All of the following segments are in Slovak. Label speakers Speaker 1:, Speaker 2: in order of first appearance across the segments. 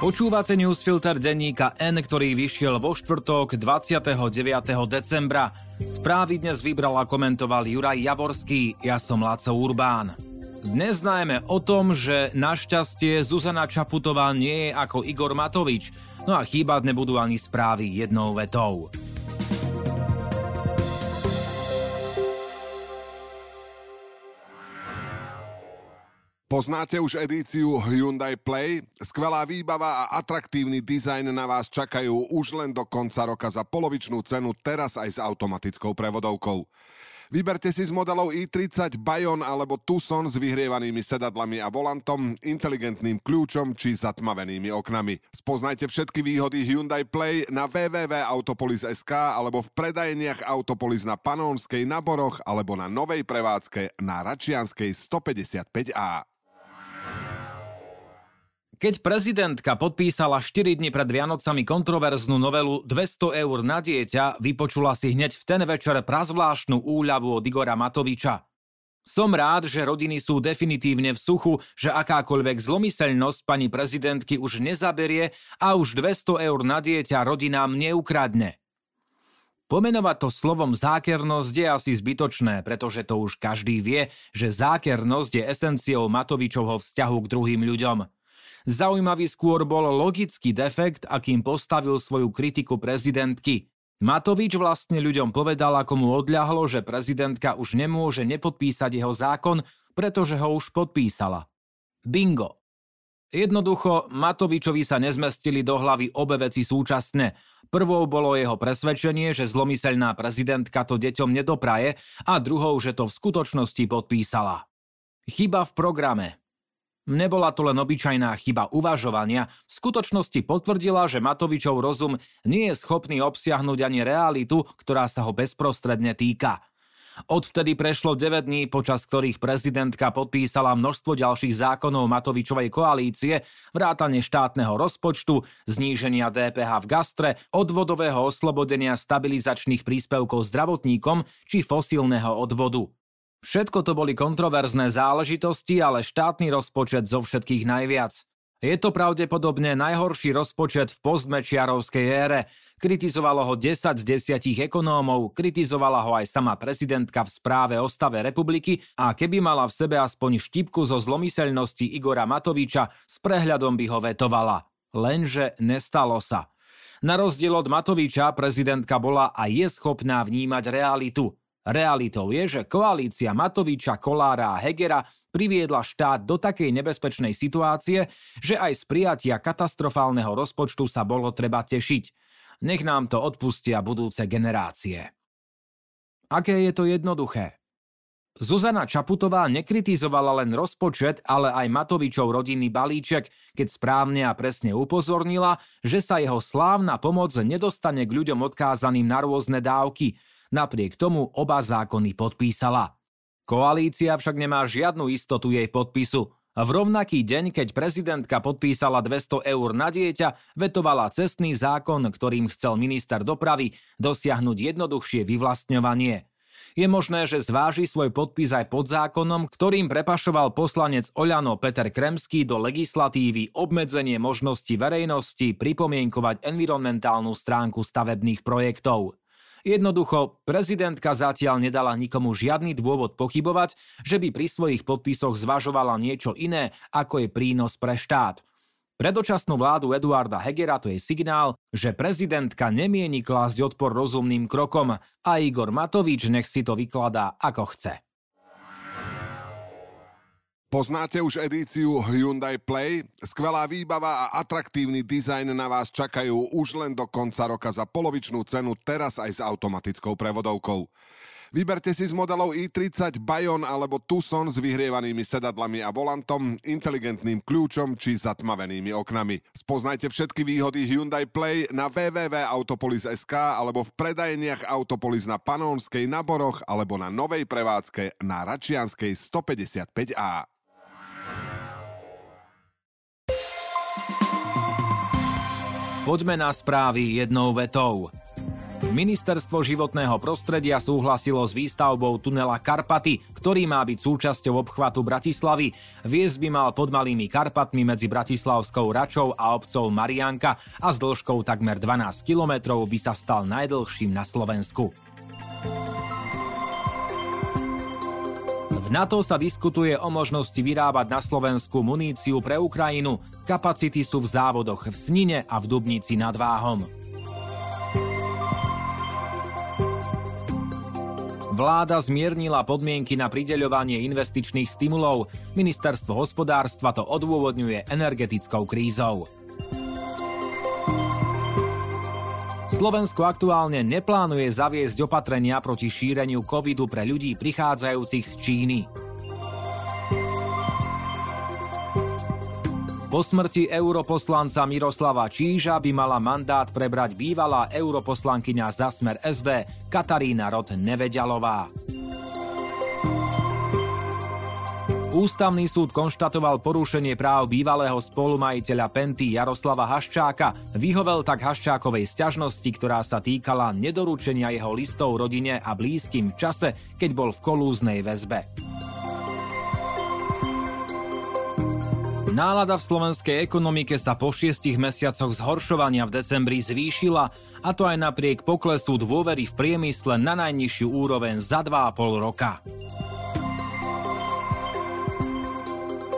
Speaker 1: Počúvate newsfilter denníka N, ktorý vyšiel vo štvrtok 29. decembra. Správy dnes vybral a komentoval Juraj Javorský, ja som Laco Urbán. Dnes najmä o tom, že našťastie Zuzana Čaputová nie je ako Igor Matovič, no a chýbať nebudú ani správy jednou vetou.
Speaker 2: Poznáte už edíciu Hyundai Play? Skvelá výbava a atraktívny dizajn na vás čakajú už len do konca roka za polovičnú cenu, teraz aj s automatickou prevodovkou. Vyberte si z modelov i30 Bayon alebo Tucson s vyhrievanými sedadlami a volantom, inteligentným kľúčom či zatmavenými oknami. Spoznajte všetky výhody Hyundai Play na www.autopolis.sk alebo v predajeniach Autopolis na Panónskej, na Boroch alebo na novej prevádzke na Račianskej 155A.
Speaker 1: Keď prezidentka podpísala 4 dni pred Vianocami kontroverznú novelu 200 eur na dieťa, vypočula si hneď v ten večer prazvláštnu úľavu od Igora Matoviča. Som rád, že rodiny sú definitívne v suchu, že akákoľvek zlomyselnosť pani prezidentky už nezaberie a už 200 eur na dieťa rodinám neukradne. Pomenovať to slovom zákernosť je asi zbytočné, pretože to už každý vie, že zákernosť je esenciou Matovičovho vzťahu k druhým ľuďom. Zaujímavý skôr bol logický defekt, akým postavil svoju kritiku prezidentky. Matovič vlastne ľuďom povedal, ako mu odľahlo, že prezidentka už nemôže nepodpísať jeho zákon, pretože ho už podpísala. Bingo. Jednoducho, Matovičovi sa nezmestili do hlavy obe veci súčasne. Prvou bolo jeho presvedčenie, že zlomyselná prezidentka to deťom nedopraje a druhou, že to v skutočnosti podpísala. Chyba v programe. Nebola to len obyčajná chyba uvažovania, v skutočnosti potvrdila, že Matovičov rozum nie je schopný obsiahnuť ani realitu, ktorá sa ho bezprostredne týka. Odvtedy prešlo 9 dní, počas ktorých prezidentka podpísala množstvo ďalších zákonov Matovičovej koalície, vrátane štátneho rozpočtu, zníženia DPH v gastre, odvodového oslobodenia stabilizačných príspevkov zdravotníkom či fosílneho odvodu. Všetko to boli kontroverzné záležitosti, ale štátny rozpočet zo všetkých najviac. Je to pravdepodobne najhorší rozpočet v postmečiarovskej ére. Kritizovalo ho 10 z 10 ekonómov, kritizovala ho aj sama prezidentka v správe o stave republiky a keby mala v sebe aspoň štipku zo zlomyselnosti Igora Matoviča, s prehľadom by ho vetovala. Lenže nestalo sa. Na rozdiel od Matoviča prezidentka bola a je schopná vnímať realitu. Realitou je, že koalícia Matoviča, Kolára a Hegera priviedla štát do takej nebezpečnej situácie, že aj z prijatia katastrofálneho rozpočtu sa bolo treba tešiť. Nech nám to odpustia budúce generácie. Aké je to jednoduché? Zuzana Čaputová nekritizovala len rozpočet, ale aj Matovičov rodinný balíček, keď správne a presne upozornila, že sa jeho slávna pomoc nedostane k ľuďom odkázaným na rôzne dávky – Napriek tomu oba zákony podpísala. Koalícia však nemá žiadnu istotu jej podpisu. V rovnaký deň, keď prezidentka podpísala 200 eur na dieťa, vetovala cestný zákon, ktorým chcel minister dopravy dosiahnuť jednoduchšie vyvlastňovanie. Je možné, že zváži svoj podpis aj pod zákonom, ktorým prepašoval poslanec Oľano Peter Kremský do legislatívy obmedzenie možnosti verejnosti pripomienkovať environmentálnu stránku stavebných projektov. Jednoducho, prezidentka zatiaľ nedala nikomu žiadny dôvod pochybovať, že by pri svojich podpisoch zvažovala niečo iné, ako je prínos pre štát. Predočasnú vládu Eduarda Hegera to je signál, že prezidentka nemieni klásť odpor rozumným krokom a Igor Matovič nech si to vykladá ako chce.
Speaker 2: Poznáte už edíciu Hyundai Play? Skvelá výbava a atraktívny dizajn na vás čakajú už len do konca roka za polovičnú cenu, teraz aj s automatickou prevodovkou. Vyberte si z modelov i30 Bayon alebo Tucson s vyhrievanými sedadlami a volantom, inteligentným kľúčom či zatmavenými oknami. Spoznajte všetky výhody Hyundai Play na www.autopolis.sk alebo v predajeniach Autopolis na Panónskej, na Boroch alebo na novej prevádzke na Račianskej 155A.
Speaker 1: Poďme na správy jednou vetou. Ministerstvo životného prostredia súhlasilo s výstavbou tunela Karpaty, ktorý má byť súčasťou obchvatu Bratislavy. Viesť by mal pod Malými Karpatmi medzi Bratislavskou Račou a obcov Marianka a s dĺžkou takmer 12 kilometrov by sa stal najdlhším na Slovensku. NATO sa diskutuje o možnosti vyrábať na Slovensku muníciu pre Ukrajinu. Kapacity sú v závodoch v Snine a v Dubnici nad Váhom. Vláda zmiernila podmienky na prideľovanie investičných stimulov. Ministerstvo hospodárstva to odôvodňuje energetickou krízou. Slovensko aktuálne neplánuje zaviesť opatrenia proti šíreniu covidu pre ľudí prichádzajúcich z Číny. Po smrti europoslanca Miroslava Číža by mala mandát prebrať bývalá europoslankyňa za smer SD Katarína Rod Nevedialová. Ústavný súd konštatoval porušenie práv bývalého spolumajiteľa Penty Jaroslava Haščáka. Vyhovel tak Haščákovej sťažnosti, ktorá sa týkala nedoručenia jeho listov rodine a blízkym v čase, keď bol v kolúznej väzbe. Nálada v slovenskej ekonomike sa po šiestich mesiacoch zhoršovania v decembri zvýšila, a to aj napriek poklesu dôvery v priemysle na najnižšiu úroveň za 2,5 roka.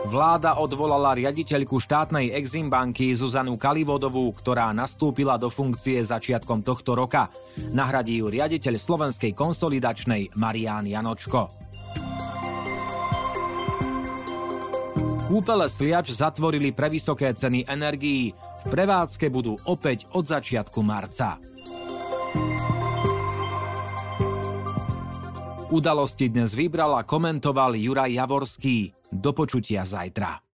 Speaker 1: Vláda odvolala riaditeľku štátnej Eximbanky Zuzanu Kalivodovú, ktorá nastúpila do funkcie začiatkom tohto roka. Nahradí ju riaditeľ Slovenskej konsolidačnej Marián Janočko. Kúpele Sliač zatvorili pre vysoké ceny energií. V prevádzke budú opäť od začiatku marca. Udalosti dnes vybral a komentoval Juraj Javorský. Do počutia zajtra.